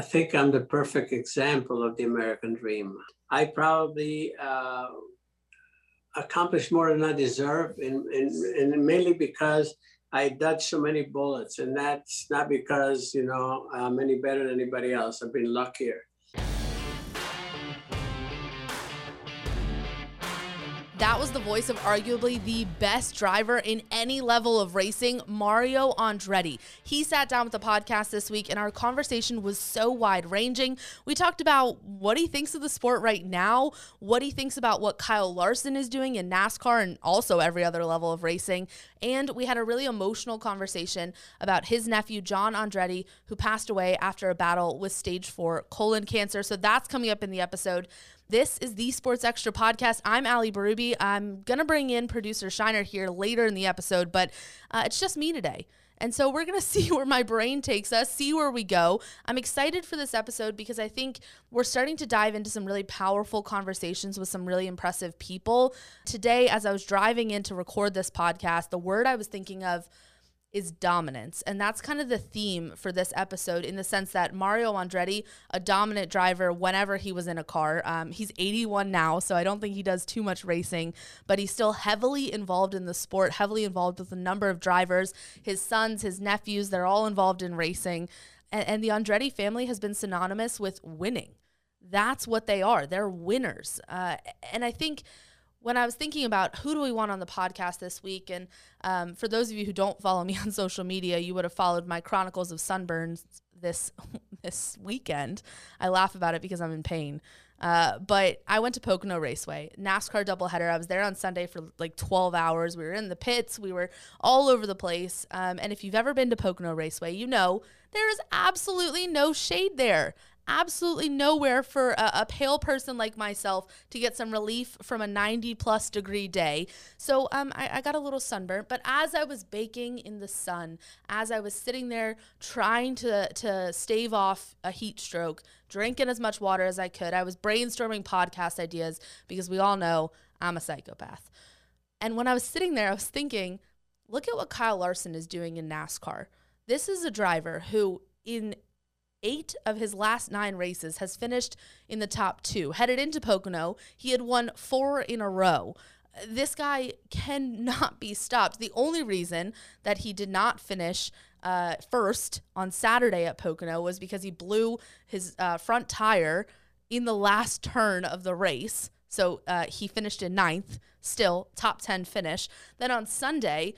I think I'm the perfect example of the American dream. I probably uh, accomplished more than I deserve, and, and, and mainly because I dodged so many bullets. And that's not because, you know, I'm any better than anybody else. I've been luckier. That was the voice of arguably the best driver in any level of racing, Mario Andretti. He sat down with the podcast this week, and our conversation was so wide ranging. We talked about what he thinks of the sport right now, what he thinks about what Kyle Larson is doing in NASCAR and also every other level of racing. And we had a really emotional conversation about his nephew, John Andretti, who passed away after a battle with stage four colon cancer. So that's coming up in the episode. This is the Sports Extra podcast. I'm Ali Berube. I'm going to bring in producer Shiner here later in the episode, but uh, it's just me today. And so we're going to see where my brain takes us, see where we go. I'm excited for this episode because I think we're starting to dive into some really powerful conversations with some really impressive people. Today, as I was driving in to record this podcast, the word I was thinking of is dominance. And that's kind of the theme for this episode in the sense that Mario Andretti, a dominant driver whenever he was in a car. Um, he's 81 now, so I don't think he does too much racing, but he's still heavily involved in the sport, heavily involved with a number of drivers. His sons, his nephews, they're all involved in racing. And, and the Andretti family has been synonymous with winning. That's what they are. They're winners. Uh, and I think when I was thinking about who do we want on the podcast this week, and um, for those of you who don't follow me on social media, you would have followed my Chronicles of Sunburns this this weekend. I laugh about it because I'm in pain. Uh, but I went to Pocono Raceway, NASCAR doubleheader. I was there on Sunday for like 12 hours. We were in the pits, we were all over the place. Um, and if you've ever been to Pocono Raceway, you know there is absolutely no shade there absolutely nowhere for a, a, pale person like myself to get some relief from a 90 plus degree day. So um, I, I got a little sunburnt, but as I was baking in the sun, as I was sitting there trying to, to stave off a heat stroke, drinking as much water as I could, I was brainstorming podcast ideas because we all know I'm a psychopath. And when I was sitting there, I was thinking, look at what Kyle Larson is doing in NASCAR. This is a driver who, in eight of his last nine races, has finished in the top two. Headed into Pocono, he had won four in a row. This guy cannot be stopped. The only reason that he did not finish uh, first on Saturday at Pocono was because he blew his uh, front tire in the last turn of the race. So uh, he finished in ninth, still top 10 finish. Then on Sunday,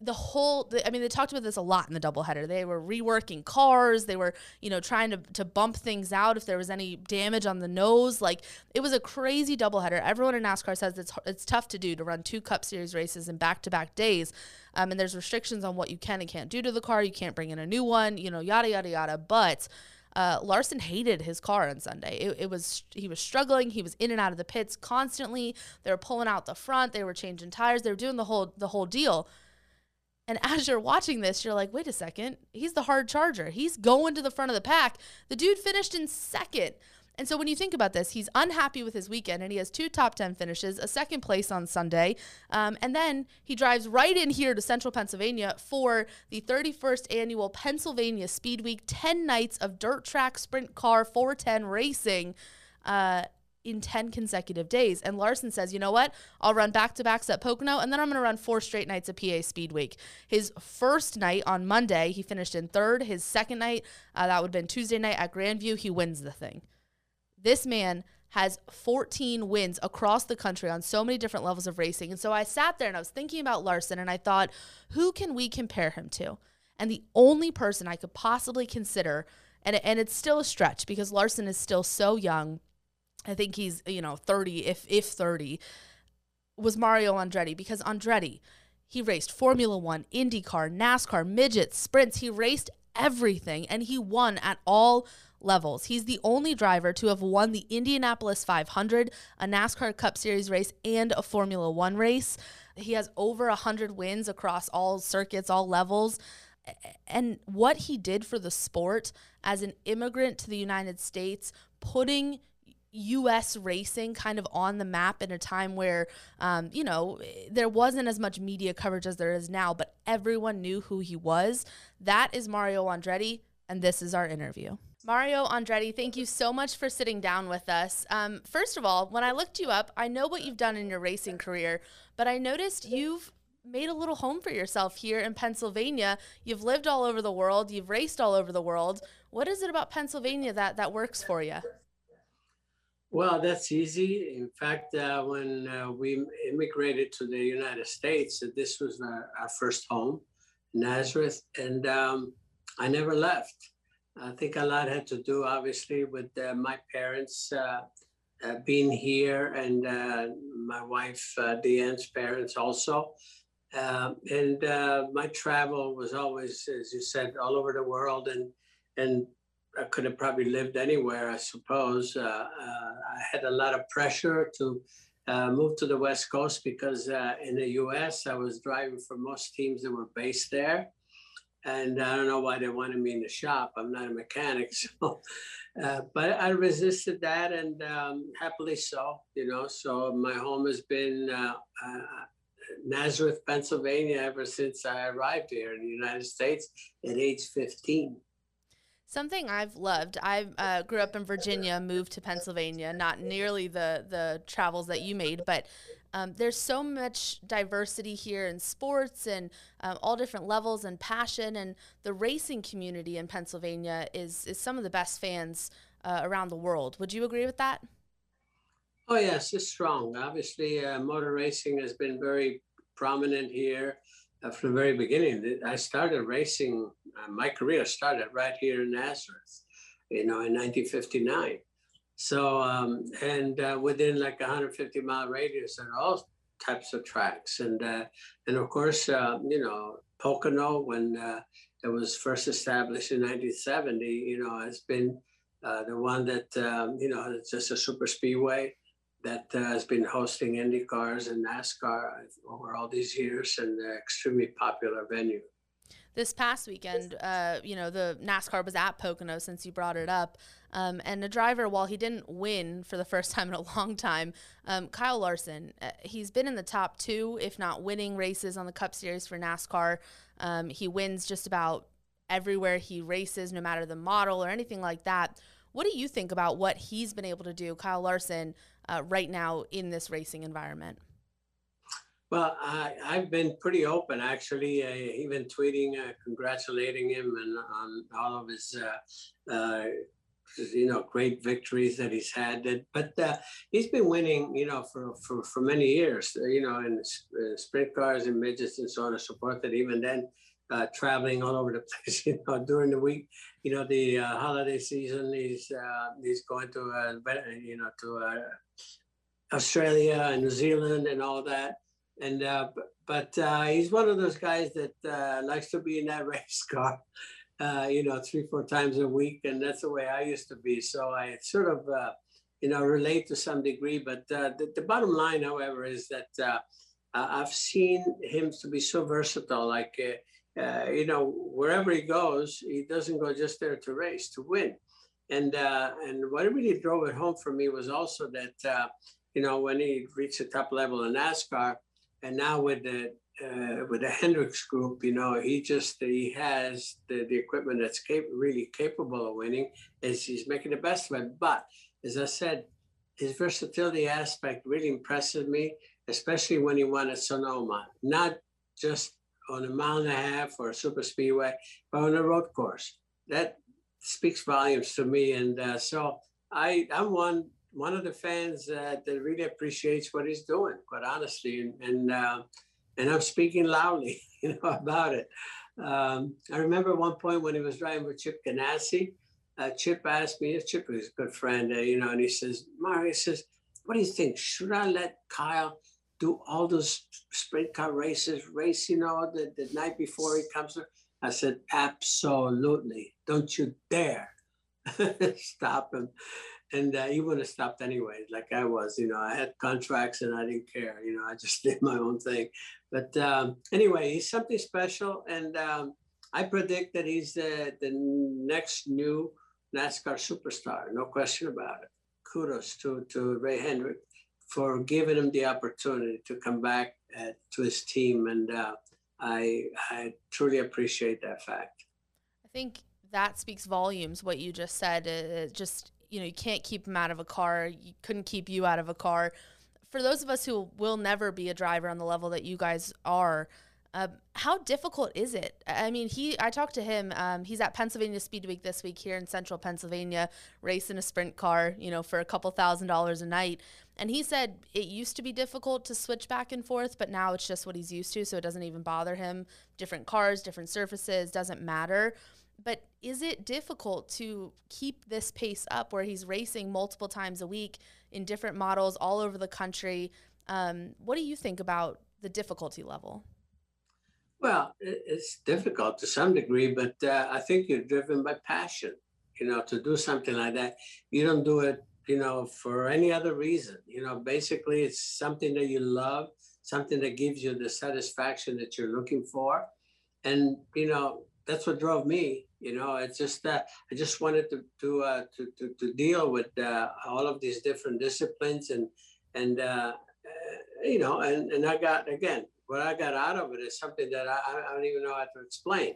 the whole i mean they talked about this a lot in the doubleheader they were reworking cars they were you know trying to, to bump things out if there was any damage on the nose like it was a crazy doubleheader everyone in nascar says it's, it's tough to do to run two cup series races in back-to-back days um, and there's restrictions on what you can and can't do to the car you can't bring in a new one you know yada yada yada but uh, Larson hated his car on Sunday. It, it, was he was struggling. He was in and out of the pits constantly. They were pulling out the front. They were changing tires. They were doing the whole the whole deal. And as you're watching this, you're like, wait a second, he's the hard charger. He's going to the front of the pack. The dude finished in second. And so when you think about this, he's unhappy with his weekend and he has two top 10 finishes, a second place on Sunday. Um, and then he drives right in here to central Pennsylvania for the 31st annual Pennsylvania Speed Week 10 nights of dirt track sprint car 410 racing. Uh, in 10 consecutive days. And Larson says, you know what? I'll run back to backs at Pocono and then I'm going to run four straight nights of PA Speed Week. His first night on Monday, he finished in third. His second night, uh, that would have been Tuesday night at Grandview, he wins the thing. This man has 14 wins across the country on so many different levels of racing. And so I sat there and I was thinking about Larson and I thought, who can we compare him to? And the only person I could possibly consider, and, and it's still a stretch because Larson is still so young I think he's, you know, 30, if if 30, was Mario Andretti because Andretti, he raced Formula One, IndyCar, NASCAR, midgets, sprints. He raced everything and he won at all levels. He's the only driver to have won the Indianapolis 500, a NASCAR Cup Series race, and a Formula One race. He has over 100 wins across all circuits, all levels. And what he did for the sport as an immigrant to the United States, putting US racing kind of on the map in a time where, um, you know, there wasn't as much media coverage as there is now, but everyone knew who he was. That is Mario Andretti, and this is our interview. Mario Andretti, thank you so much for sitting down with us. Um, first of all, when I looked you up, I know what you've done in your racing career, but I noticed you've made a little home for yourself here in Pennsylvania. You've lived all over the world, you've raced all over the world. What is it about Pennsylvania that, that works for you? Well, that's easy. In fact, uh, when uh, we immigrated to the United States, uh, this was our, our first home, Nazareth, and um, I never left. I think a lot had to do, obviously, with uh, my parents uh, uh, being here and my wife, Dee Ann's parents also. Um, and my travel was always, as you said, all over the world, and and I could have probably lived anywhere, I suppose. Uh, uh, I had a lot of pressure to uh, move to the West Coast because uh, in the US, I was driving for most teams that were based there. And I don't know why they wanted me in the shop. I'm not a mechanic. So, uh, but I resisted that and um, happily so, you know. So my home has been uh, Nazareth, Pennsylvania ever since I arrived here in the United States at age 15. Something I've loved. I uh, grew up in Virginia, moved to Pennsylvania. Not nearly the the travels that you made, but um, there's so much diversity here in sports and um, all different levels and passion. And the racing community in Pennsylvania is is some of the best fans uh, around the world. Would you agree with that? Oh yes, it's strong. Obviously, uh, motor racing has been very prominent here from the very beginning. I started racing, uh, my career started right here in Nazareth, you know, in 1959. So, um, and uh, within like 150 mile radius, are all types of tracks. And, uh, and of course, uh, you know, Pocono, when uh, it was first established in 1970, you know, has been the one that, um, you know, it's just a super speedway that uh, has been hosting IndyCars and NASCAR over all these years and an extremely popular venue. This past weekend, uh, you know, the NASCAR was at Pocono since you brought it up. Um, and the driver, while he didn't win for the first time in a long time, um, Kyle Larson, uh, he's been in the top two, if not winning races on the Cup Series for NASCAR. Um, he wins just about everywhere he races, no matter the model or anything like that. What do you think about what he's been able to do, Kyle Larson, uh, right now in this racing environment? Well, I, have been pretty open actually, uh, even tweeting, uh, congratulating him and on all of his, uh, uh, you know, great victories that he's had. But uh, he's been winning, you know, for, for, for many years, you know, in sprint cars and midgets and so on and so forth. That even then, uh, traveling all over the place, you know, during the week, you know, the uh, holiday season, he's uh, going to, uh, you know, to uh, Australia and New Zealand and all that. And uh, but uh, he's one of those guys that likes to be in that race car, you know, three four times a week, and that's the way I used to be. So I sort of, you know, relate to some degree. But the, the, bottom line, however, is that I've seen him to be so versatile. Like, Uh, you know, wherever he goes, he doesn't go just there to race to win. And uh, and what really drove it home for me was also that uh, you know, when he reached the top level in NASCAR, and now with the uh, with the Hendricks group, you know, he just he has the, the equipment that's cap- really capable of winning. Is he's making the best of it. But as I said, his versatility aspect really impresses me, especially when he won at Sonoma. Not just on a mile and a half or a super speedway, but on a road course. That speaks volumes to me. And uh, so I I'm one one of the fans uh, that really appreciates what he's doing, quite honestly, and and, uh, and I'm speaking loudly, you know, about it. Um, I remember one point when he was driving with Chip Ganassi. Uh, Chip asked me, Chip is a good friend, uh, you know, and he says, Mario, he says, what do you think? Should I let Kyle do all those sprint car races, race, you know, the, the night before he comes? I said, absolutely. Don't you dare stop him and uh, he would have stopped anyway, like I was. You know, I had contracts and I didn't care. You know, I just did my own thing. But um, anyway, he's something special, and um, I predict that he's the the next new NASCAR superstar, no question about it. Kudos to to Ray Hendrick for giving him the opportunity to come back uh, to his team, and uh, I I truly appreciate that fact. I think that speaks volumes. What you just said, it just you know, you can't keep him out of a car. You couldn't keep you out of a car. For those of us who will never be a driver on the level that you guys are, uh, how difficult is it? I mean, he. I talked to him. Um, he's at Pennsylvania Speed Week this week here in Central Pennsylvania, racing a sprint car. You know, for a couple thousand dollars a night. And he said it used to be difficult to switch back and forth, but now it's just what he's used to, so it doesn't even bother him. Different cars, different surfaces, doesn't matter. But is it difficult to keep this pace up where he's racing multiple times a week in different models all over the country? Um, what do you think about the difficulty level? Well, it's difficult to some degree, but uh, I think you're driven by passion. You know, to do something like that, you don't do it, you know, for any other reason. You know, basically, it's something that you love, something that gives you the satisfaction that you're looking for, and you know, that's what drove me. You know, it's just that I just wanted to to uh, to, to, to deal with uh, all of these different disciplines and and uh, uh, you know, and and I got again what I got out of it is something that I, I don't even know how to explain.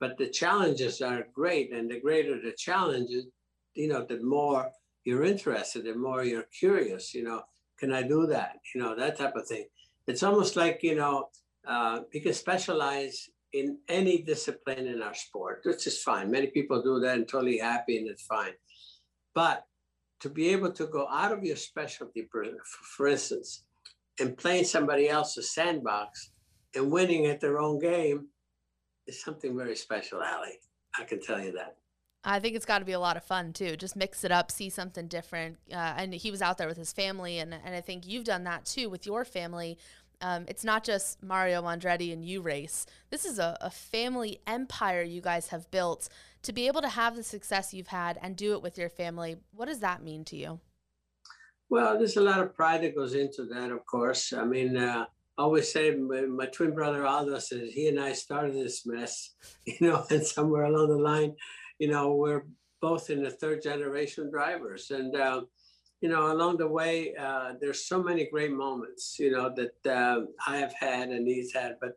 But the challenges are great, and the greater the challenges, you know, the more you're interested, the more you're curious. You know, can I do that? You know, that type of thing. It's almost like you know, uh, you can specialize in any discipline in our sport, which is fine. Many people do that and totally happy, and it's fine. But to be able to go out of your specialty, for, for instance, and playing somebody else's sandbox and winning at their own game is something very special, Ali. I can tell you that. I think it's got to be a lot of fun too. Just mix it up, see something different. Uh, and he was out there with his family, and and I think you've done that too with your family. Um, it's not just Mario Andretti and you race. This is a, a family empire you guys have built. To be able to have the success you've had and do it with your family, what does that mean to you? Well, there's a lot of pride that goes into that, of course. I mean, uh, I always say my, my, twin brother Aldo says he and I started this mess, you know, and somewhere along the line, you know, we're both in the third generation drivers. And, uh, you know, along the way, uh, there's so many great moments, you know, that uh, I have had and he's had. But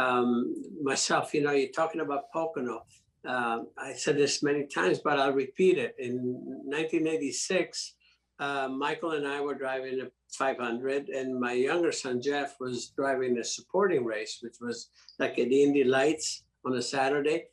um, myself, you know, you're talking about Pocono. Uh, I said this many times, but I'll repeat it. In 1986, uh, Michael and I were driving a 500, and my younger son Jeff was driving a supporting race, which was like at the Indy Lights on a Saturday.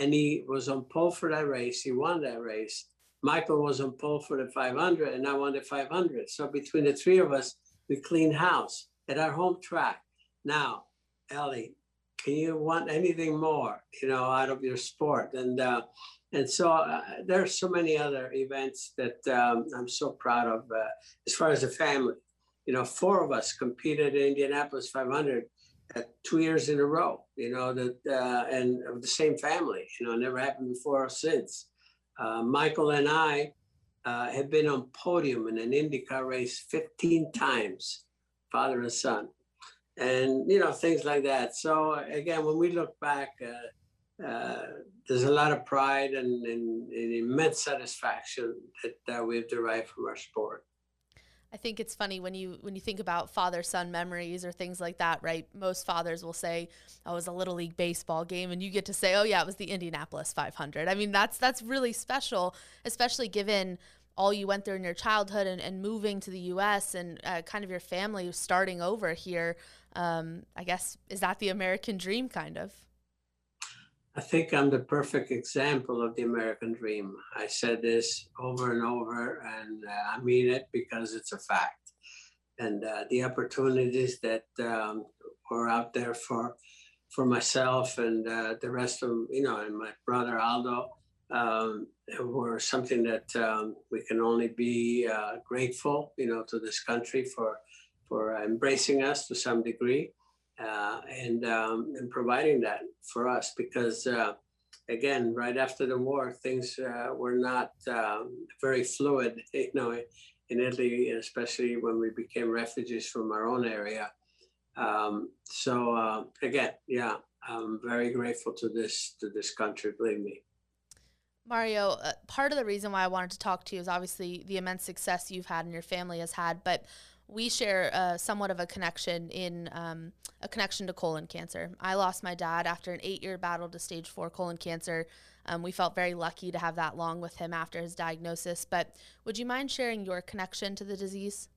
And he was on pole for that race. He won that race. Michael was on pole for the 500 and I won the 500. So between the three of us, we cleaned house at our home track. Now, Ellie, can you want anything more, you know, out of your sport? And uh, and so uh, there are so many other events that um, I'm so proud of. Uh, as far as the family, you know, four of us competed in Indianapolis 500 at two years in a row. You know that, uh, and of the same family. You know, never happened before or since. Uh, Michael and I uh, have been on podium in an IndyCar race 15 times, father and son, and you know things like that. So again, when we look back, uh, there's a lot of pride and, and, and immense satisfaction that we've derived from our sport. I think it's funny when you when you think about father son memories or things like that, right? Most fathers will say, "Oh, it was a little league baseball game," and you get to say, "Oh yeah, it was the Indianapolis 500." I mean, that's that's really special, especially given all you went through in your childhood and, and moving to the U.S. and uh, kind of your family starting over here. Um, I guess is that the American dream, kind of? I think I'm the perfect example of the American dream. I said this over and over, and uh, I mean it because it's a fact. And uh, the opportunities that um, were out there for for myself and uh, the rest of you know, and my brother Aldo um, were something that um, we can only be uh, grateful, you know, to this country for for embracing us to some degree uh, and um, and providing that for us because uh, again right after the war things uh, were not um, very fluid you know in Italy especially when we became refugees from our own area. Um, so uh, again yeah I'm very grateful to this to this country believe me. Mario, uh, part of the reason why I wanted to talk to you is obviously the immense success you've had and your family has had, but we share uh, somewhat of a connection in um, a connection to colon cancer. I lost my dad after an eight year battle to stage four colon cancer. um, we felt very lucky to have that long with him after his diagnosis. But would you mind sharing your connection to the disease?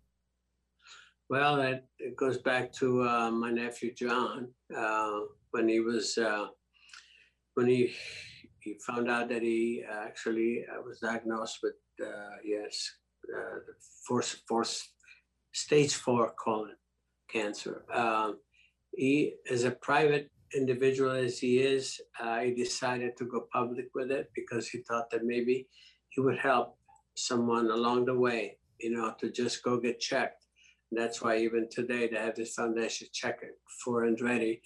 Well, it, it goes back to uh, my nephew John uh, when he was uh, when he he found out that he actually uh, was diagnosed with uh, yes fourth fourth stage four colon cancer. Um, he, as a private individual as he is, he decided to go public with it because he thought that maybe he would help someone along the way, you know, to just go get checked And that's why even today they have this foundation check it for Andretti.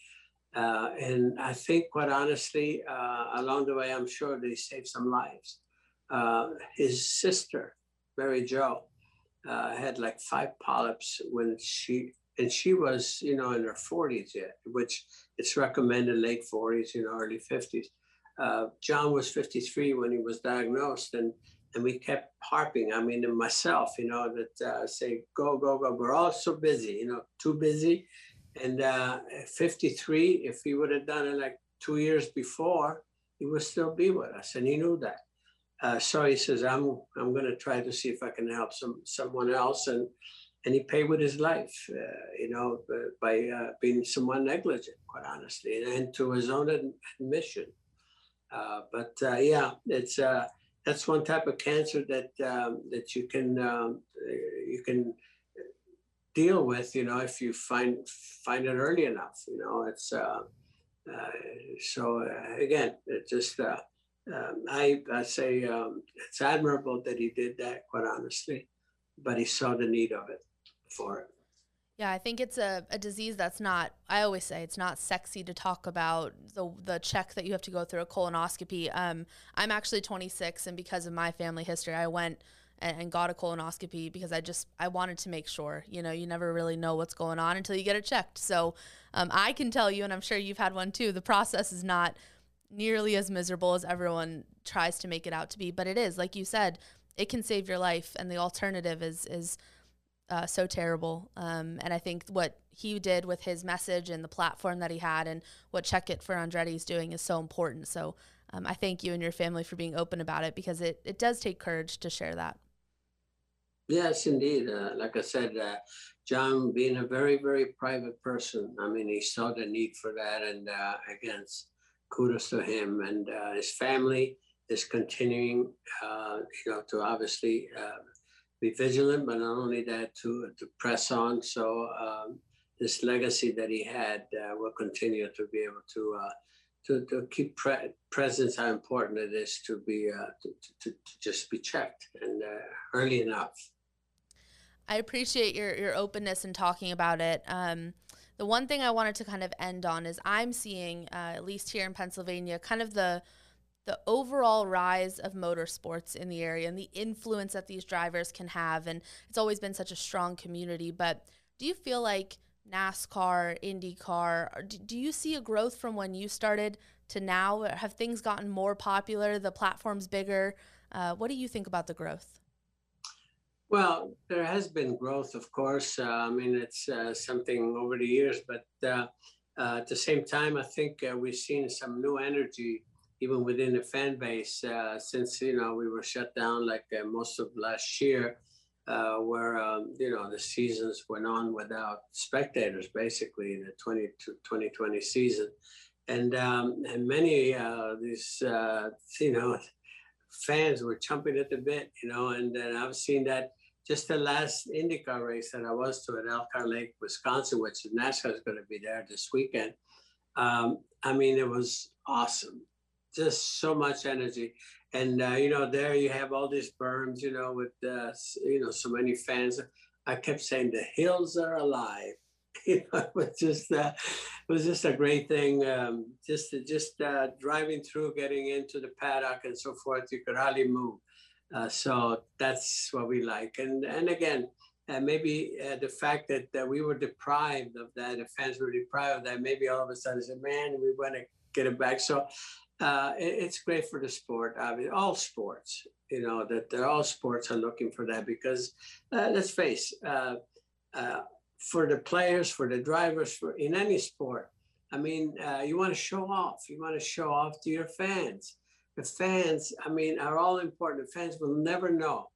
Uh, and I think, quite honestly, uh, along the way, I'm sure they saved some lives. Uh, his sister, Mary Jo, uh, had like five polyps when she, and she was, you know, in her 40s yet, which it's recommended late 40s, you know, early 50s. Uh, John was 53 when he was diagnosed, and and we kept harping. I mean, and myself, you know, that uh, say, go, go, go. We're all so busy, you know, too busy. And uh, 53, if he would have done it like two years before, he would still be with us, and he knew that. Uh, so he says, "I'm I'm going to try to see if I can help some someone else," and and he paid with his life, uh, you know, by uh, being somewhat negligent, quite honestly, and to his own admission. Uh, but yeah, it's that's one type of cancer that um, that you can um, you can deal with. You know, if you find find it early enough. You know, it's uh, uh, so uh, again, it just uh, um, I I say um, it's admirable that he did that. Quite honestly, but he saw the need of it for it. Yeah, I think it's a, a disease that's not, I always say it's not sexy to talk about the, the check that you have to go through a colonoscopy. Um, I'm actually 26, and because of my family history, I went and, and got a colonoscopy because I just, I wanted to make sure, you know, you never really know what's going on until you get it checked. So um, I can tell you, and I'm sure you've had one too, the process is not nearly as miserable as everyone tries to make it out to be, but it is, like you said, it can save your life, and the alternative is, is, uh, so terrible. Um, and I think what he did with his message and the platform that he had and what Check It for Andretti is doing is so important. So um, I thank you and your family for being open about it because it, it does take courage to share that. Yes, indeed. Uh, like I said, uh, John being a very, very private person, I mean, he saw the need for that. And uh, again, kudos to him and uh, his family is continuing, uh, you know, to obviously be vigilant, but not only that, to, to press on. So um, this legacy that he had uh, will continue to be able to uh, to, to keep pre- presence. How important it is to be uh, to, to, to, just be checked and uh, early enough. I appreciate your your openness in talking about it. Um, the one thing I wanted to kind of end on is I'm seeing, uh, at least here in Pennsylvania, kind of the the overall rise of motorsports in the area and the influence that these drivers can have. And it's always been such a strong community. But do you feel like NASCAR, IndyCar, do you see a growth from when you started to now? Have things gotten more popular? The platform's bigger? Uh, what do you think about the growth? Well, there has been growth, of course. Uh, I mean, it's uh, something over the years, but uh, uh, at the same time, I think uh, we've seen some new energy even within the fan base, uh, since you know we were shut down like most of last year, where um, you know the seasons went on without spectators, basically the 20 to 2020 season, and um, and many these you know fans were chomping at the bit, you know, and then I've seen that. Just the last IndyCar race that I was to at Elkhart Lake, Wisconsin, which NASCAR is going to be there this weekend. Um, I mean, it was awesome just so much energy. And uh, you know, there you have all these berms, you know, with uh, you know so many fans. I kept saying the hills are alive. you know, it was just uh, it was just a great thing. Um, just just uh, driving through, getting into the paddock and so forth, you could hardly move. Uh, so that's what we like. And and again, uh, maybe uh, the fact that, that we were deprived of that, the fans were deprived of that, maybe all of a sudden said, man, we want to get it back. So uh, it, it's great for the sport. I mean, all sports, you know, that they're all sports are looking for that because uh, let's face, uh, uh for the players, for the drivers, for in any sport, I mean, you want to show off. You want to show off to your fans. The fans, I mean, are all important. The fans will never know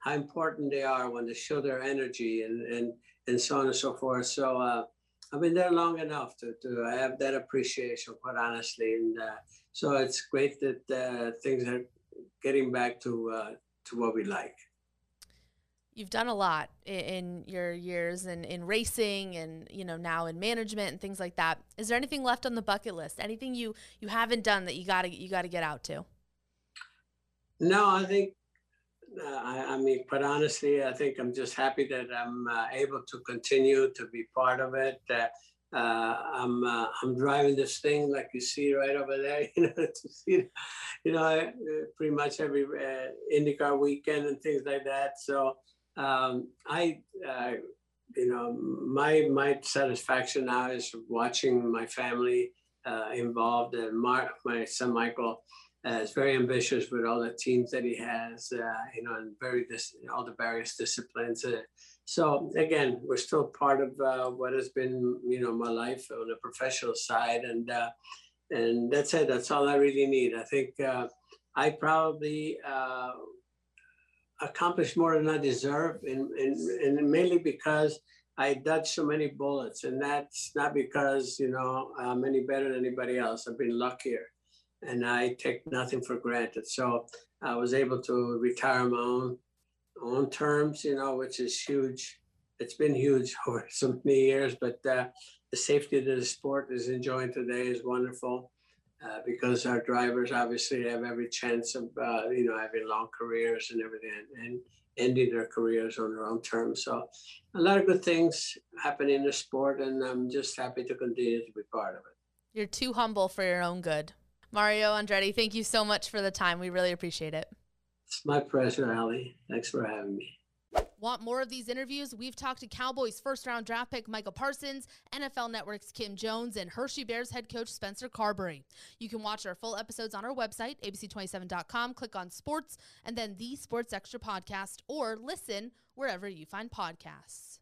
how important they are when they show their energy and and and so on and so forth. So uh, I've been there long enough to to have that appreciation, quite honestly. And uh, so it's great that uh, things are getting back to uh, to what we like. You've done a lot in your years and in racing and you know now in management and things like that. Is there anything left on the bucket list? Anything you you haven't done that you got to you got to get out to? No, I think uh, I, I, mean, quite honestly, I think I'm just happy that I'm uh, able to continue to be part of it. Uh, uh I'm uh, I'm driving this thing like you see right over there. You know, to see, you know, uh, pretty much every IndyCar weekend and things like that. So um, I, you know, my my satisfaction now is watching my family involved and Mark, my son Michael uh, is very ambitious with all the teams that he has, uh, you know, and very dis- all the various disciplines. Uh, so again, we're still part of uh, what has been, you know, my life on the professional side, and uh, and that's it. That's all I really need. I think uh, I probably accomplished more than I deserve, and and mainly because I dodged so many bullets, and that's not because you know I'm any better than anybody else. I've been luckier and I take nothing for granted. So I was able to retire my own own terms, you know, which is huge. It's been huge over so many years, but uh, the safety of the sport is enjoying today is wonderful uh, because our drivers obviously have every chance of, uh, you know, having long careers and everything and ending their careers on their own terms. So a lot of good things happen in the sport, and I'm just happy to continue to be part of it. You're too humble for your own good. Mario Andretti, thank you so much for the time. We really appreciate it. It's my pleasure, Ali. Thanks for having me. Want more of these interviews? We've talked to Cowboys first round draft pick Micah Parsons, NFL Network's Kim Jones, and Hershey Bears head coach Spencer Carbery. You can watch our full episodes on our website, abc27.com. Click on sports and then the Sports Extra podcast, or listen wherever you find podcasts.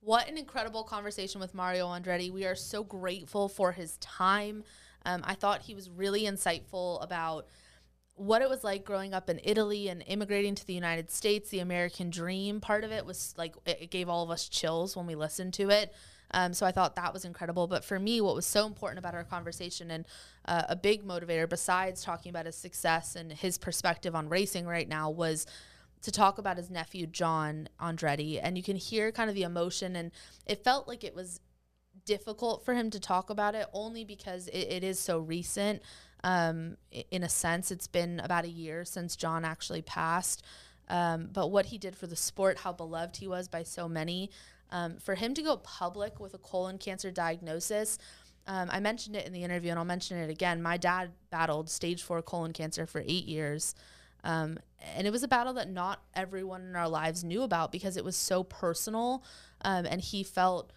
What an incredible conversation with Mario Andretti. We are so grateful for his time. Um, I thought he was really insightful about what it was like growing up in Italy and immigrating to the United States. The American dream part of it was like it gave all of us chills when we listened to it. Um, so I thought that was incredible. But for me, what was so important about our conversation and uh, a big motivator, besides talking about his success and his perspective on racing right now, was to talk about his nephew John Andretti. And you can hear kind of the emotion, and it felt like it was difficult for him to talk about it only because it, it is so recent. Um, in a sense, it's been about a year since John actually passed. Um, but what he did for the sport, how beloved he was by so many, um, for him to go public with a colon cancer diagnosis. Um, I mentioned it in the interview and I'll mention it again. My dad battled stage four colon cancer for eight years. Um, and it was a battle that not everyone in our lives knew about because it was so personal. Um, and he felt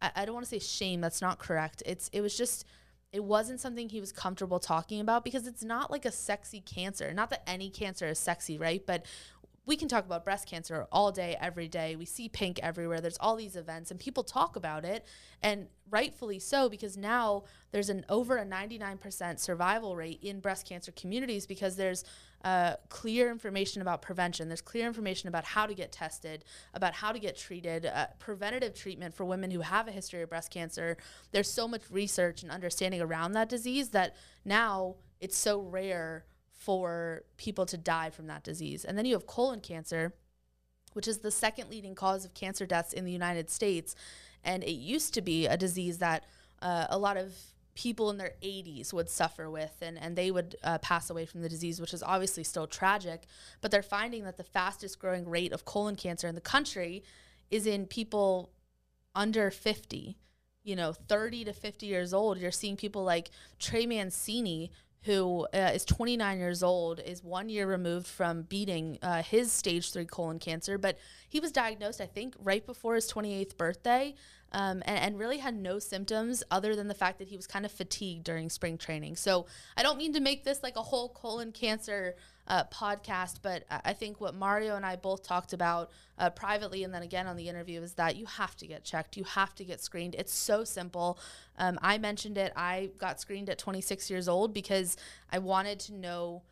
I, I don't want to say shame. That's not correct. It's it was just it wasn't something he was comfortable talking about because it's not like a sexy cancer. Not that any cancer is sexy, right? But we can talk about breast cancer all day, every day. We see pink everywhere. There's all these events, and people talk about it, and rightfully so, because now there's an over a 99% survival rate in breast cancer communities because there's uh, clear information about prevention. There's clear information about how to get tested, about how to get treated, uh, preventative treatment for women who have a history of breast cancer. There's so much research and understanding around that disease that now it's so rare for people to die from that disease. And then you have colon cancer, which is the second leading cause of cancer deaths in the United States. And it used to be a disease that uh, a lot of people in their 80s would suffer with and, and they would uh, pass away from the disease, which is obviously still tragic. But they're finding that the fastest growing rate of colon cancer in the country is in people under 50, you know, 30 to 50 years old. You're seeing people like Trey Mancini, who uh, is 29 years old, is one year removed from beating uh, his stage three colon cancer, but he was diagnosed, I think, right before his 28th birthday um, and, and, really had no symptoms other than the fact that he was kind of fatigued during spring training. So I don't mean to make this like a whole colon cancer uh, podcast, but I think what Mario and I both talked about uh, privately and then again on the interview is that you have to get checked. You have to get screened. It's so simple. Um, I mentioned it. I got screened at 26 years old because I wanted to know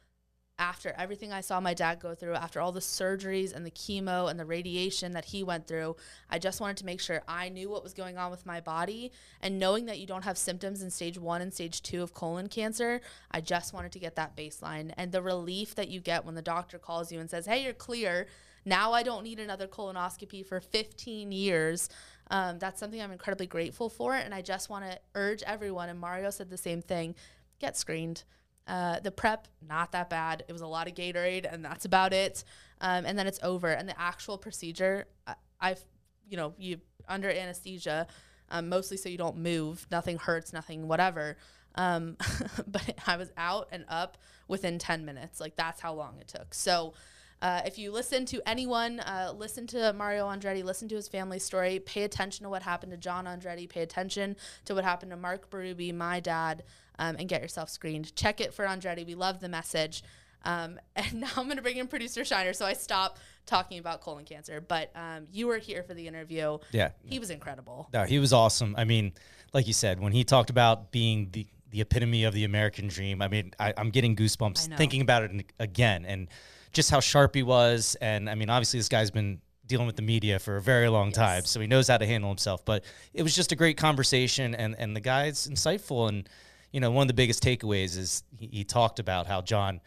after everything I saw my dad go through, after all the surgeries and the chemo and the radiation that he went through, I just wanted to make sure I knew what was going on with my body. And knowing that you don't have symptoms in stage one and stage two of colon cancer, I just wanted to get that baseline. And the relief that you get when the doctor calls you and says, hey, you're clear. Now I don't need another colonoscopy for 15 years. Um, that's something I'm incredibly grateful for. And I just want to urge everyone, and Mario said the same thing get screened uh, the prep, not that bad. It was a lot of Gatorade, and that's about it. Um, and then it's over. And the actual procedure, I, I've, you know, you under anesthesia, um, mostly so you don't move. Nothing hurts, nothing, whatever. Um, but I was out and up within 10 minutes. Like that's how long it took. So, uh, if you listen to anyone, uh, listen to Mario Andretti, listen to his family story, pay attention to what happened to John Andretti, pay attention to what happened to Mark Berube, my dad, um, and get yourself screened. Check it for Andretti. We love the message. Um, and now I'm going to bring in producer Shiner. So I stop talking about colon cancer. But um, you were here for the interview. Yeah. He was incredible. No, he was awesome. I mean, like you said, when he talked about being the, the epitome of the American dream, I mean, I, am getting goosebumps thinking about it again. And just how sharp he was. And I mean, obviously, this guy's been dealing with the media for a very long yes. time, so he knows how to handle himself. But it was just a great conversation, and and the guy's insightful. And you know, one of the biggest takeaways is he, he talked about how John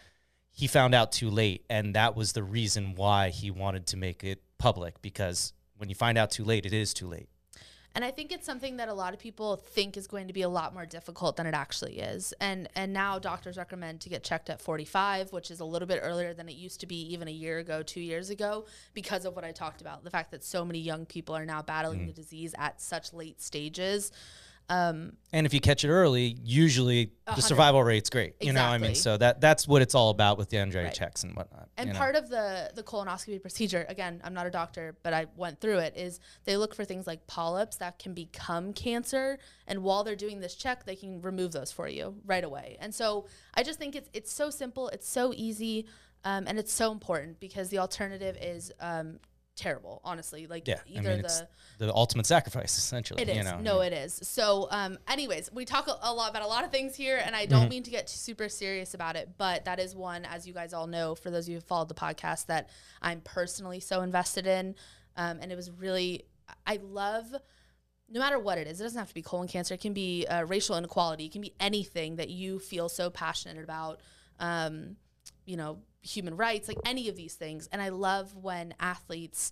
he found out too late, and that was the reason why he wanted to make it public because when you find out too late, it is too late. And I think it's something that a lot of people think is going to be a lot more difficult than it actually is. And and now doctors recommend to get checked at 45, which is a little bit earlier than it used to be even a year ago, 2 years ago because of what I talked about, the fact that so many young people are now battling mm. the disease at such late stages. Um, and if you catch it early, usually the survival rate's great. You know, I mean, so that that's what it's all about with the Andretti right. checks and whatnot. And part know? of the the colonoscopy procedure, again, I'm not a doctor, but I went through it. Is they look for things like polyps that can become cancer, and while they're doing this check, they can remove those for you right away. And so I just think it's it's so simple, it's so easy. Um, and it's so important because the alternative is um, terrible, honestly. Like yeah, either I mean, the the ultimate sacrifice, essentially. It is. You know? No, it is. So, um, anyways, we talk a, a, lot about a lot of things here, and I don't mm-hmm. mean to get super serious about it, but that is one, as you guys all know, for those of you who followed the podcast, that I'm personally so invested in, um, and it was really, I love. No matter what it is, it doesn't have to be colon cancer. It can be uh, racial inequality. It can be anything that you feel so passionate about. Um, you know, human rights, like any of these things. And I love when athletes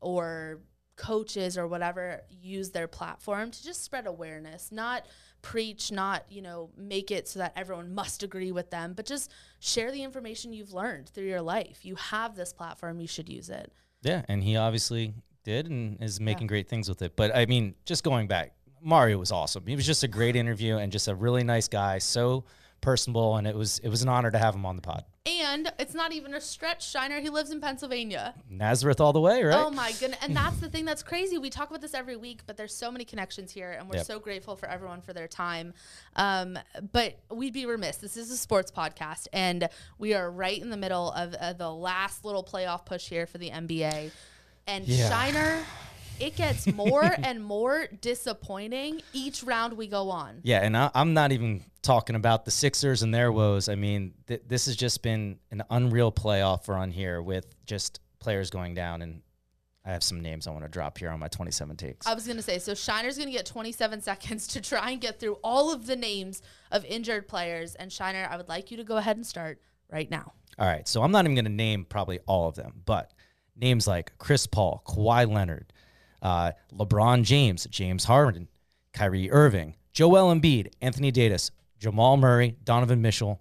or coaches or whatever use their platform to just spread awareness, not preach, not, you know, make it so that everyone must agree with them, but just share the information you've learned through your life. You have this platform, you should use it. Yeah, and he obviously did and is making yeah. great things with it. But I mean, just going back, Mario was awesome. He was just a great interview and just a really nice guy. So personable, and it was it was an honor to have him on the pod. And it's not even a stretch, Shiner. He lives in Pennsylvania. Nazareth all the way, right? Oh my goodness! And that's the thing that's crazy. We talk about this every week, but there's so many connections here, and we're yep. so grateful for everyone for their time. Um, but we'd be remiss. This is a sports podcast, and we are right in the middle of uh, the last little playoff push here for the NBA. And yeah. Shiner it gets more and more disappointing each round we go on. Yeah, and I, am not even talking about the Sixers and their woes. I mean, th- this has just been an unreal playoff run here with just players going down and I have some names I want to drop here on my 27 takes. I was going to say, so Shiner's going to get 27 seconds to try and get through all of the names of injured players. And Shiner, I would like you to go ahead and start right now. All right. So I'm not even going to name probably all of them, but names like Chris Paul, Kawhi Leonard, uh, LeBron James, James Harden, Kyrie Irving, Joel Embiid, Anthony Davis, Jamal Murray, Donovan Mitchell,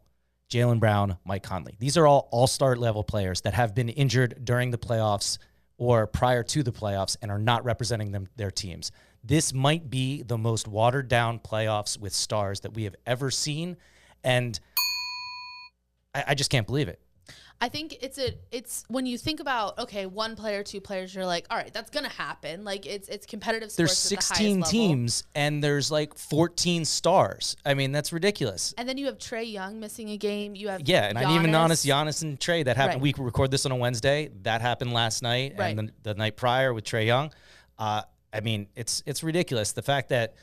Jaylen Brown, Mike Conley. These are all all star level players that have been injured during the playoffs or prior to the playoffs and are not representing them their teams. This might be the most watered down playoffs with stars that we have ever seen, and I, I just can't believe it. I think it's a it's when you think about okay, one player, two players, you're like, all right, that's gonna happen. Like it's it's competitive. There's 16 the teams and there's like 14 stars. I mean, that's ridiculous. And then you have Trae Young missing a game. You have yeah, and Giannis. I didn't even honest Giannis and Trae. that happened. Right. We record this on a Wednesday. That happened last night right. and the, the night prior with Trae Young. Uh, I mean, it's it's ridiculous the fact that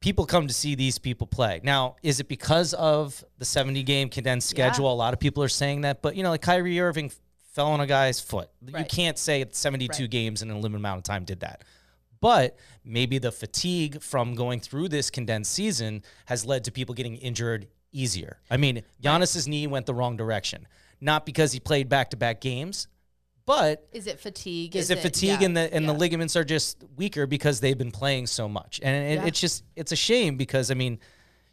people come to see these people play. Now, is it because of the 70 game condensed Yeah. schedule? A lot of people are saying that, but you know, like Kyrie Irving fell on a guy's foot. You can't say it's 72 Right. games in a limited amount of time did that. But maybe the fatigue from going through this condensed season has led to people getting injured easier. I mean, Giannis's knee went the wrong direction, not because he played back to back games, but Is it fatigue? is, it fatigue yeah, and the and yeah. the ligaments are just weaker because they've been playing so much and it, Yeah. it's just it's a shame because i mean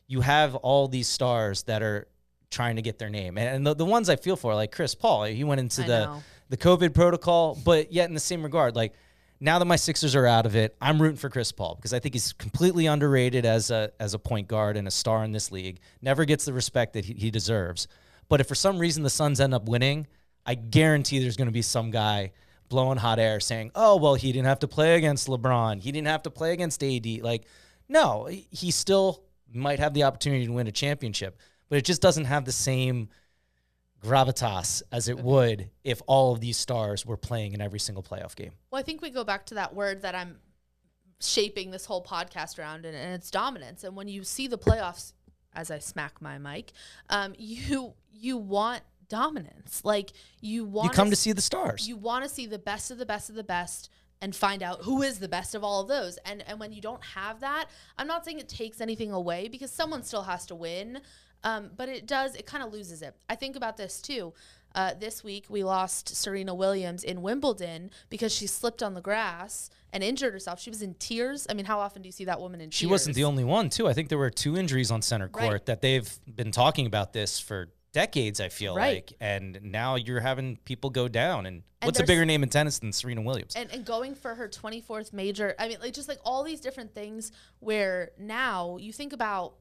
you have all these stars that are trying to get their name and, and the, the ones i feel for like chris paul he went into I the know. the covid protocol but yet in the same regard like now that my Sixers are out of it, I'm rooting for Chris Paul because I think he's completely underrated as a as a point guard and a star in this league. Never gets the respect that he, he deserves. But if for some reason the Suns end up winning, I guarantee there's going to be some guy blowing hot air saying, "Oh, well, he didn't have to play against LeBron. He didn't have to play against AD." Like, no, he- still might have the opportunity to win a championship, but it just doesn't have the same gravitas as it would if all of these stars were playing in every single playoff game. Well, I think we go back to that word that I'm shaping this whole podcast around, and, and it's dominance. And when you see the playoffs, as I smack my mic, um, you you want dominance. Like you want You come to see the stars. you want to see the best of the best of the best and find out who is the best of all of those. And and when you don't have that, I'm not saying it takes anything away because someone still has to win. Um, but it does, it kind of loses it. I think about this too. Uh, this week we lost Serena Williams in Wimbledon because she slipped on the grass and injured herself. She was in tears. I mean, how often do you see that woman in tears? She wasn't the only one, too. I think there were two injuries on center court Right. that they've been talking about this for decades, I feel Right. like. And now you're having people go down. And, And what's a bigger name in tennis than Serena Williams? and, and going for her 24th major i mean like just like all these different things where now you think about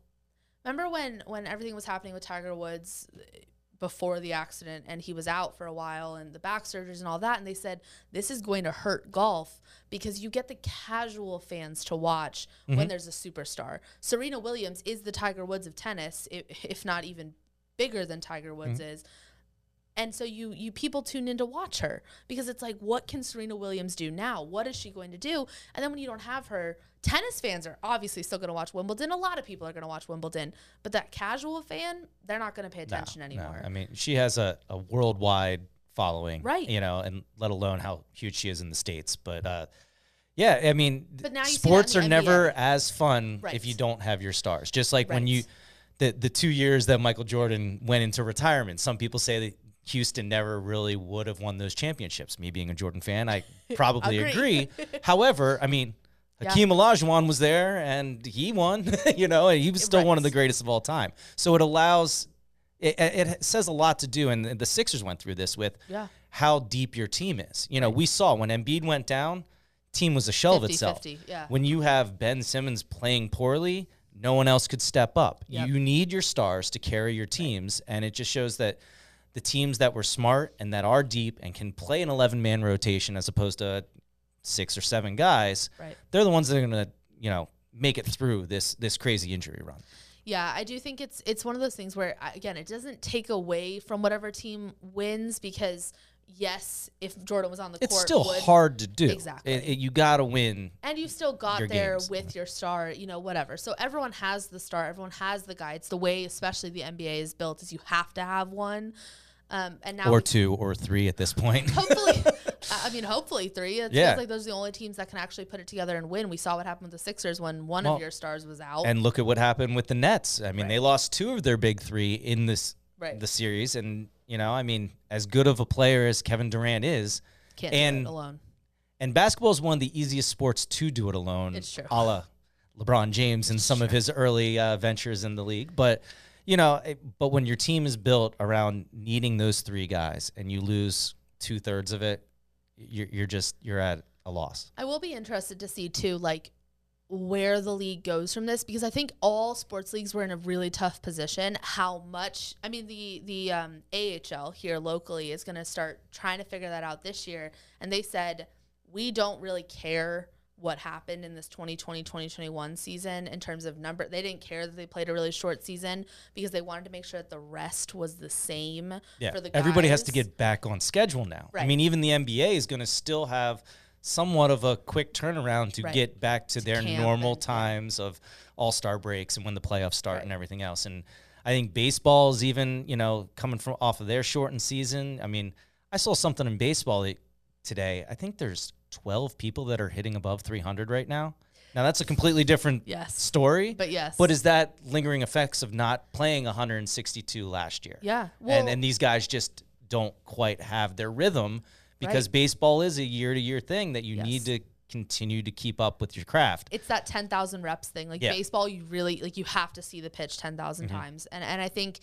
remember when when everything was happening with tiger woods eh, before the accident and he was out for a while and the back surgeries and all that and they said this is going to hurt golf because you get the casual fans to watch when there's a superstar serena williams is the tiger woods of tennis i- if not even bigger than tiger woods is and so you you people tune in to watch her because it's like what can Serena Williams do now? What is she going to do? And then when you don't have her, tennis fans are obviously still going to watch Wimbledon. A lot of people are going to watch Wimbledon, but that casual fan, they're not going to pay attention no. anymore. I mean, she has a, a worldwide following, Right. You know, and let alone how huge she is in the States. But, uh, yeah, I mean, But now you see that sports are the never as fun Right. if you don't have your stars. Just like when you, the the two years that Michael Jordan went into retirement, some people say that Houston never really would have won those championships. Me being a Jordan fan, I probably Agree. agree. However, I mean, Yeah. Hakeem Olajuwon was there and he won, you know, and he was still one of the greatest of all time. So it allows, it, it says a lot to do. And the Sixers went through this with Yeah. how deep your team is. You know, we saw when Embiid went down, team was a shell of itself. 50, yeah. When you have Ben Simmons playing poorly, no one else could step up. Yep. You need your stars to carry your teams, and it just shows that the teams that were smart and that are deep and can play an 11 man rotation as opposed to six or seven guys, Right. they're the ones that are going to, you know, make it through this this crazy injury run. Yeah, I do think it's it's one of those things where again, it doesn't take away from whatever team wins because yes, if Jordan was on the court. It's court, still would, hard to do. Exactly. It- it- you got to win. and you still got there games. with your star, you know, whatever. So everyone has the star, everyone has the guy. It's the way, especially the NBA is built, is you have to have one. Um, and now Or we- two or three at this point. hopefully, I mean, hopefully three. It Yeah. feels like those are the only teams that can actually put it together and win. We saw what happened with the Sixers when one Well, of your stars was out. And look at what happened with the Nets. I mean, Right. they lost two of their big three in this Right. the series, and you know, I mean, as good of a player as Kevin Durant is, Can't do and it alone. and basketball is one of the easiest sports to do it alone. It's true. A la LeBron James and some of his early uh, ventures in the league, but you know, it- but when your team is built around needing those three guys, and you lose two thirds of it, you're you're just you're at a loss. I will be interested to see too, like where the league goes from this because I think all sports leagues were in a really tough position. How much? I mean, the the um, AHL here locally is going to start trying to figure that out this year, and they said we don't really care what happened in this 2020-2021 season in terms of number they didn't care that they played a really short season because they wanted to make sure that the rest was the same Yeah, for the everybody has to get back on schedule now. I mean, even the NBA is going to still have somewhat of a quick turnaround to Right. get back to, their normal times of all star breaks and when the playoffs start Right. and everything else. And I think baseball is even, you know, coming from off of their shortened season. I mean, I saw something in baseball today. I think there's 12 people that are hitting above 300 right now. Now that's a completely different Yes. story. But yes. But is that lingering effects of not playing 162 last year? Yeah. Well, and and these guys just don't quite have their rhythm because Right. baseball is a year to year thing that you Yes. need to continue to keep up with your craft. it's that 10,000 reps thing. Like Yeah. baseball, you really like you have to see the pitch 10,000 mm-hmm. times. And and I think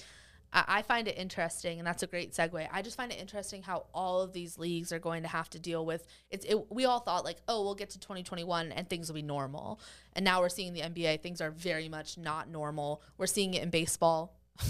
I, I find it interesting, and that's a great segue. I just find it interesting how all of these leagues are going to have to deal with it's. It, we all thought like, oh, we'll get to 2021 and things will be normal, and now we're seeing the NBA. Things are very much not normal. We're seeing it in baseball.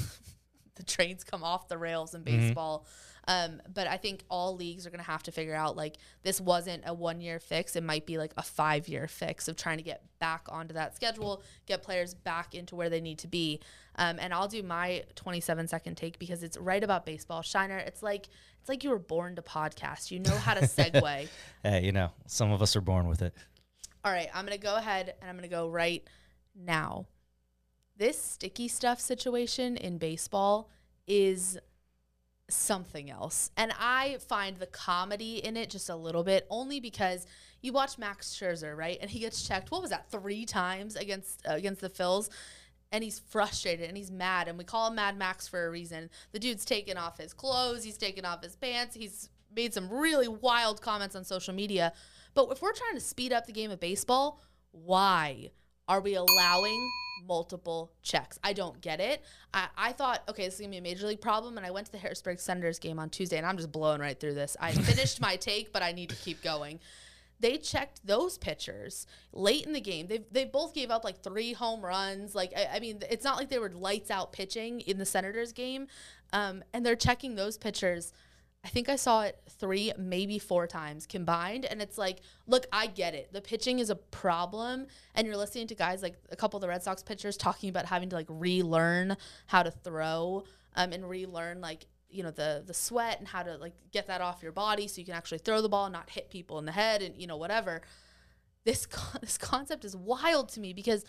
the trains come off the rails in baseball. Um, but I think all leagues are going to have to figure out like this wasn't a one year fix. It might be like a five year fix of trying to get back onto that schedule, get players back into where they need to be. Um, and I'll do my 27 second take because it's right about baseball. Shiner, it's like it's like you were born to podcast. You know how to segue. Hey, you know, some of us are born with it. All right, I'm going to go ahead and I'm going to go right now. This sticky stuff situation in baseball is something else. And I find the comedy in it just a little bit only because you watch Max Scherzer, right? And he gets checked. What was that? 3 times against uh, against the Phils. And he's frustrated and he's mad and we call him Mad Max for a reason. The dude's taken off his clothes, he's taken off his pants, he's made some really wild comments on social media. But if we're trying to speed up the game of baseball, why are we allowing multiple checks? I don't get it. I, I thought, okay, this is gonna be a major league problem, and I went to the Harrisburg Senators game on Tuesday, and I'm just blowing right through this. I finished my take, but I need to keep going. They checked those pitchers late in the game. They they both gave up like three home runs. Like I, I mean, it's not like they were lights out pitching in the Senators game, um, and they're checking those pitchers. I think I saw it three, maybe four times combined. And it's like, look, I get it. The pitching is a problem. And you're listening to guys like a couple of the Red Sox pitchers talking about having to like relearn how to throw um, and relearn like, you know, the the sweat and how to like get that off your body so you can actually throw the ball and not hit people in the head and, you know, whatever. This, con- this concept is wild to me because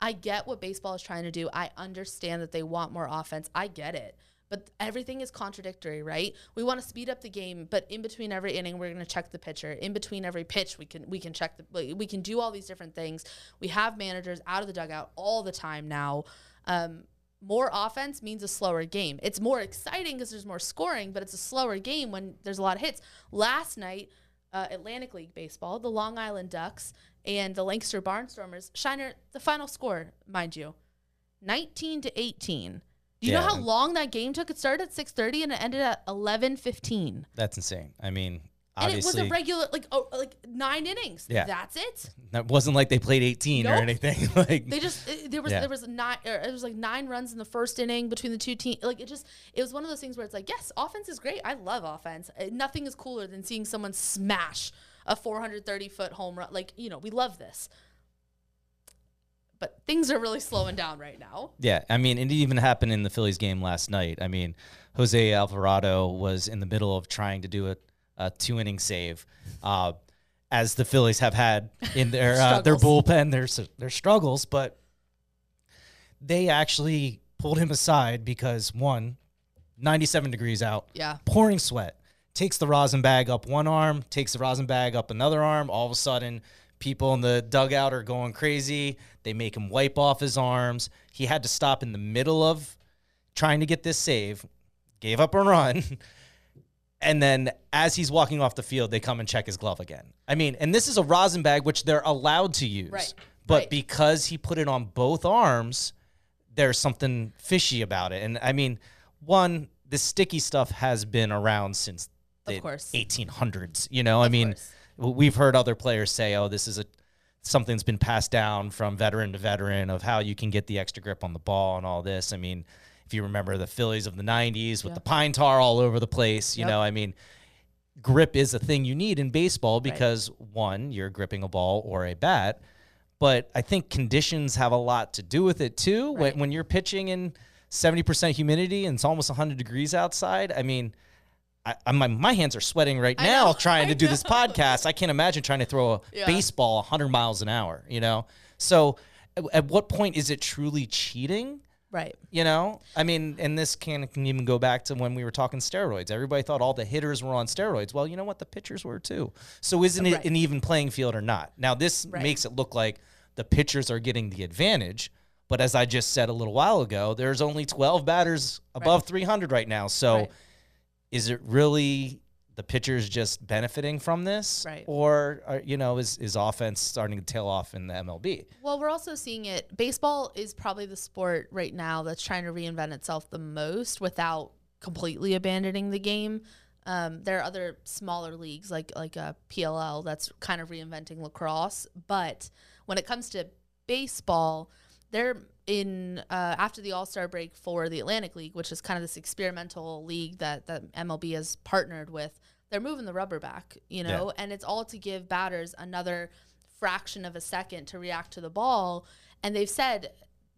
I get what baseball is trying to do. I understand that they want more offense. I get it. But everything is contradictory, right? We want to speed up the game, but in between every inning, we're going to check the pitcher. In between every pitch, we can we can check the we can do all these different things. We have managers out of the dugout all the time now. Um, more offense means a slower game. It's more exciting because there's more scoring, but it's a slower game when there's a lot of hits. Last night, uh, Atlantic League baseball, the Long Island Ducks and the Lancaster Barnstormers. Shiner, the final score, mind you, 19 to 18. Do you know how long that game took? It started at 6:30 and it ended at 11:15. That's insane. I mean, And it was a regular like oh, like 9 innings. Yeah. That's it. that wasn't like they played 18 or anything. like, They just it- there was Yeah. there was nine or it was like nine runs in the first inning between the two teams. Like it just it was one of those things where it's like yes, offense is great. I love offense. Uh, Nothing is cooler than seeing someone smash a 430 foot home run. Like you know we love this. But things are really slowing down right now. Yeah, I mean, it even happened in the Phillies game last night. I mean, Jose Alvarado was in the middle of trying to do a, a two inning save, uh, as the Phillies have had in their uh, their bullpen, their their struggles, but they actually pulled him aside because one, 97 degrees out, Yeah. pouring sweat, takes the rosin bag up one arm, takes the rosin bag up another arm. All of a sudden, people in the dugout are going crazy. They make him wipe off his arms. He had to stop in the middle of trying to get this save, gave up a run. And then as he's walking off the field, they come and check his glove again. I mean, and this is a rosin bag, which they're allowed to use. Right. But Right. because he put it on both arms, there's something fishy about it. And I mean, one, the sticky stuff has been around since the Of course. 1800s. You know, I mean, course. We've heard other players say, "Oh, this is a something's been passed down from veteran to veteran of how you can get the extra grip on the ball and all this." I mean, if you remember the Phillies of the 90s with Yeah. the pine tar all over the place, you Yep. know, I mean, grip is a thing you need in baseball because one, you're gripping a ball or a bat, but I think conditions have a lot to do with it too. Right. When, when you're pitching in 70% humidity and it's almost 100 degrees outside, I mean, I, I, my, my hands are sweating right I now know, trying to do this podcast. I can't imagine trying to throw a Yeah. baseball 100 miles an hour, you know? So at, at what point is it truly cheating? Right. You know, I mean, and this can, can even go back to when we were talking steroids. Everybody thought all the hitters were on steroids. Well, you know what? The pitchers were too. So isn't it an even playing field or not? Now, this Right. makes it look like the pitchers are getting the advantage. But as I just said a little while ago, there's only 12 batters above 300 right now. So Right. Is it really the pitchers just benefiting from this? Right. Or, are, you know, is, is offense starting to tail off in the MLB? Well, we're also seeing it. Baseball is probably the sport right now that's trying to reinvent itself the most without completely abandoning the game. Um, there are other smaller leagues like like a PLL that's kind of reinventing lacrosse, but when it comes to baseball, they're in uh, after the All Star break for the Atlantic League, which is kind of this experimental league that that MLB has partnered with. They're moving the rubber back, you know, and it's all to give batters another fraction of a second to react to the ball. And they've said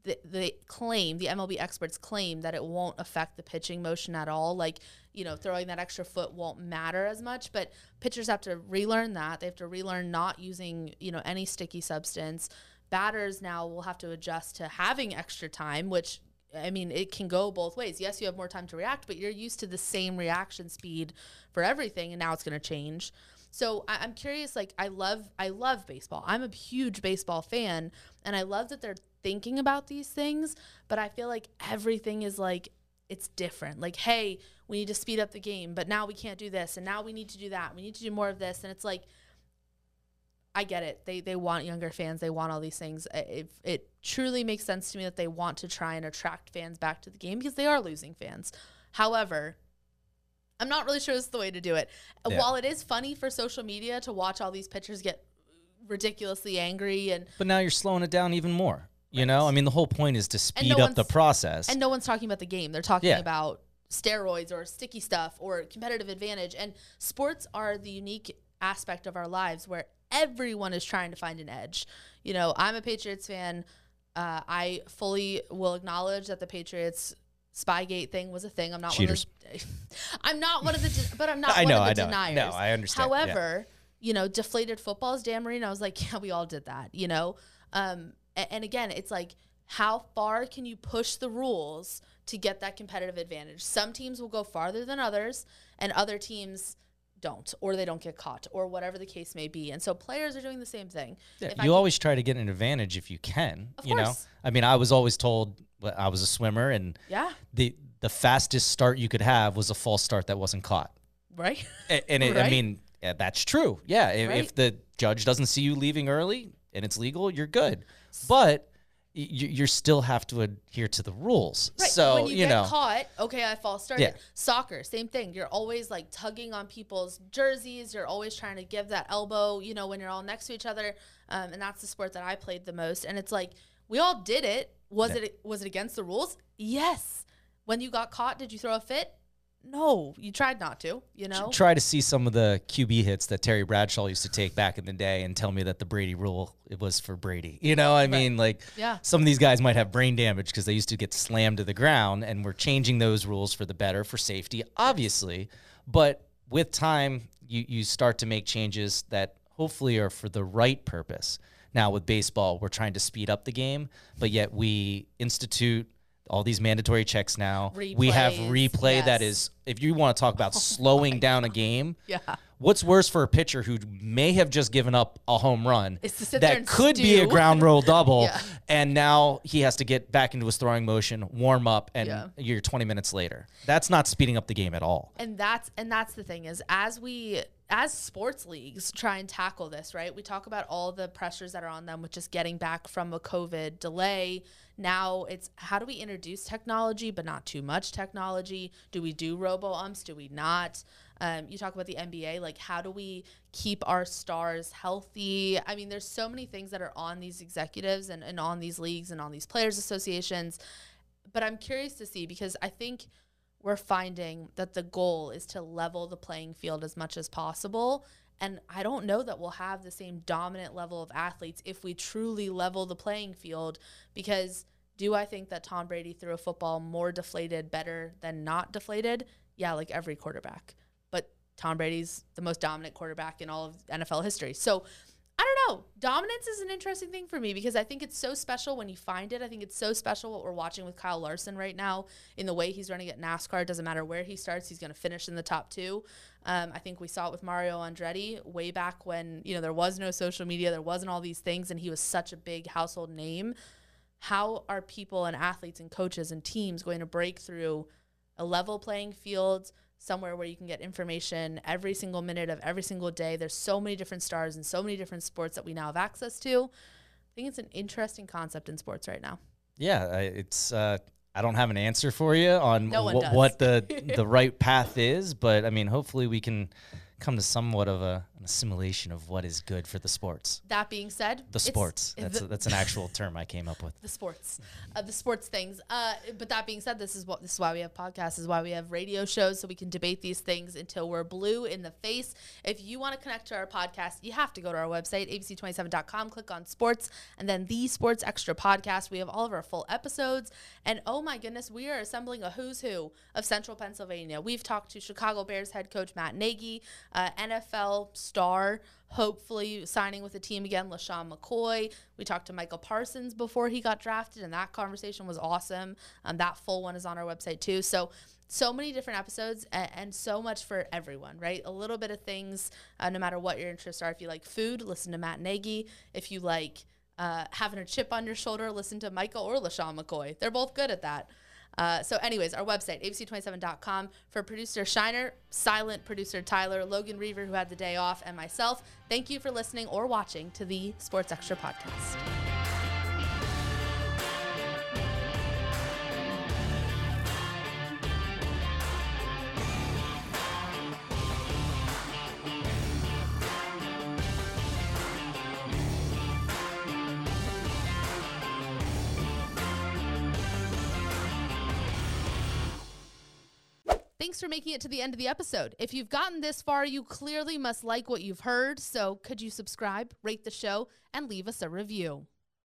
th- they claim the MLB experts claim that it won't affect the pitching motion at all. Like you know, throwing that extra foot won't matter as much. But pitchers have to relearn that. They have to relearn not using you know any sticky substance. Batters now will have to adjust to having extra time, which I mean, it can go both ways. Yes, you have more time to react, but you're used to the same reaction speed for everything, and now it's going to change. So I, I'm curious. Like, I love, I love baseball. I'm a huge baseball fan, and I love that they're thinking about these things. But I feel like everything is like it's different. Like, hey, we need to speed up the game, but now we can't do this, and now we need to do that. We need to do more of this, and it's like. I get it. They they want younger fans. They want all these things. It, it truly makes sense to me that they want to try and attract fans back to the game because they are losing fans. However, I'm not really sure this is the way to do it. Uh, yeah. While it is funny for social media to watch all these pitchers get ridiculously angry and But now you're slowing it down even more. You know, I mean, the whole point is to speed no up the process. and no one's talking about the game. They're talking Yeah. about steroids or sticky stuff or competitive advantage. And sports are the unique aspect of our lives where everyone is trying to find an edge. You know, I'm a Patriots fan. Uh, I fully will acknowledge that the Patriots Spygate thing was a thing. I'm not Cheaters. one of the, I'm not one of the de- but I'm not I one know, of the I know. deniers. No, I understand, yeah. However, you know, deflated footballs, Dan Marino, I was like, yeah, we all did that, you know? Um, a- and, again, it's like, how far can you push the rules to get that competitive advantage? Some teams will go farther than others, and other teams don't, or they don't get caught, or whatever the case may be. And so players are doing the same thing. Yeah, you always try to get an advantage if you can. Of you know, course. I mean, I was always told I was a swimmer, and Yeah, the the fastest start you could have was a false start that wasn't caught. right? A- And it, I mean, yeah, that's true. Yeah, if, Right. if the judge doesn't see you leaving early and it's legal, you're good. But you, you still have to adhere to the rules. Right. So when you, you, get know, caught, okay, I false started. Yeah. Soccer, same thing. You're always like tugging on people's jerseys. You're always trying to give that elbow, you know, when you're all next to each other. Um, and that's the sport that I played the most. And it's like we all did it. Was it was it against the rules? Yes. When you got caught, did you throw a fit? No, you tried not to. You know. try to see some of the QB hits that Terry Bradshaw used to take back in the day and tell me that the Brady rule it was for Brady. You know, I mean, like Yeah. some of these guys might have brain damage because they used to get slammed to the ground, and we're changing those rules for the better for safety, obviously. But with time, you you start to make changes that hopefully are for the right purpose. Now with baseball, we're trying to speed up the game, but yet we institute all these mandatory checks now. we have replay that yes. is if you want to talk about slowing oh down a game, Yeah. what's worse for a pitcher who may have just given up a home run Is to sit there that could be a ground roll double, Yeah. and now he has to get back into his throwing motion, warm up, and Yeah. you're 20 minutes later. That's not speeding up the game at all. and that's and that's the thing is as we as sports leagues try and tackle this right we talk about all the pressures that are on them with just getting back from a covid delay now it's how do we introduce technology but not too much technology? Do we do robo umps? Do we not? Um, you talk about the nba like how do we keep our stars healthy? I mean there's so many things that are on these executives and, and on these leagues and on these players associations. But i'm curious to see because i think we're finding that the goal is to level the playing field as much as possible. And I don't know that we'll have the same dominant level of athletes if we truly level the playing field. Because do I think that Tom Brady threw a football more deflated better than not deflated? Yeah, like every quarterback. But Tom Brady's the most dominant quarterback in all of NFL history. So I don't know. Dominance is an interesting thing for me because I think it's so special when you find it. I think it's so special what we're watching with Kyle Larson right now in the way he's running at NASCAR. It doesn't matter where he starts, he's going to finish in the top two. Um, I think we saw it with Mario Andretti way back when you know there was no social media, there wasn't all these things, and he was such a big household name. How are people and athletes and coaches and teams going to break through a level playing field? Somewhere where you can get information every single minute of every single day. There's so many different stars and so many different sports that we now have access to. I think it's an interesting concept in sports right now. Yeah, it's. Uh, I don't have an answer for you on no wh- what the the right path is, but I mean, hopefully we can come to somewhat of a, an assimilation of what is good for the sports. That being said, the sports. That's, the, a, that's an actual term I came up with. The sports, uh, the sports things. Uh, but that being said, this is what this is why we have podcasts. This is why we have radio shows, so we can debate these things until we're blue in the face. If you want to connect to our podcast, you have to go to our website abc27.com, click on sports, and then the Sports Extra podcast. We have all of our full episodes, and oh my goodness, we are assembling a who's who of Central Pennsylvania. We've talked to Chicago Bears head coach Matt Nagy uh, NFL star, hopefully signing with the team again, LeSean McCoy. We talked to Micah Parsons before he got drafted, and that conversation was awesome. Um, that full one is on our website too. So, so many different episodes and, and so much for everyone, right? A little bit of things, uh, no matter what your interests are. If you like food, listen to Matt Nagy. If you like uh, having a chip on your shoulder, listen to Micah or LeSean McCoy. They're both good at that. Uh, so, anyways, our website, abc27.com. For producer Shiner, silent producer Tyler, Logan Reaver, who had the day off, and myself, thank you for listening or watching to the Sports Extra podcast. Thanks for making it to the end of the episode. If you've gotten this far, you clearly must like what you've heard. So, could you subscribe, rate the show, and leave us a review?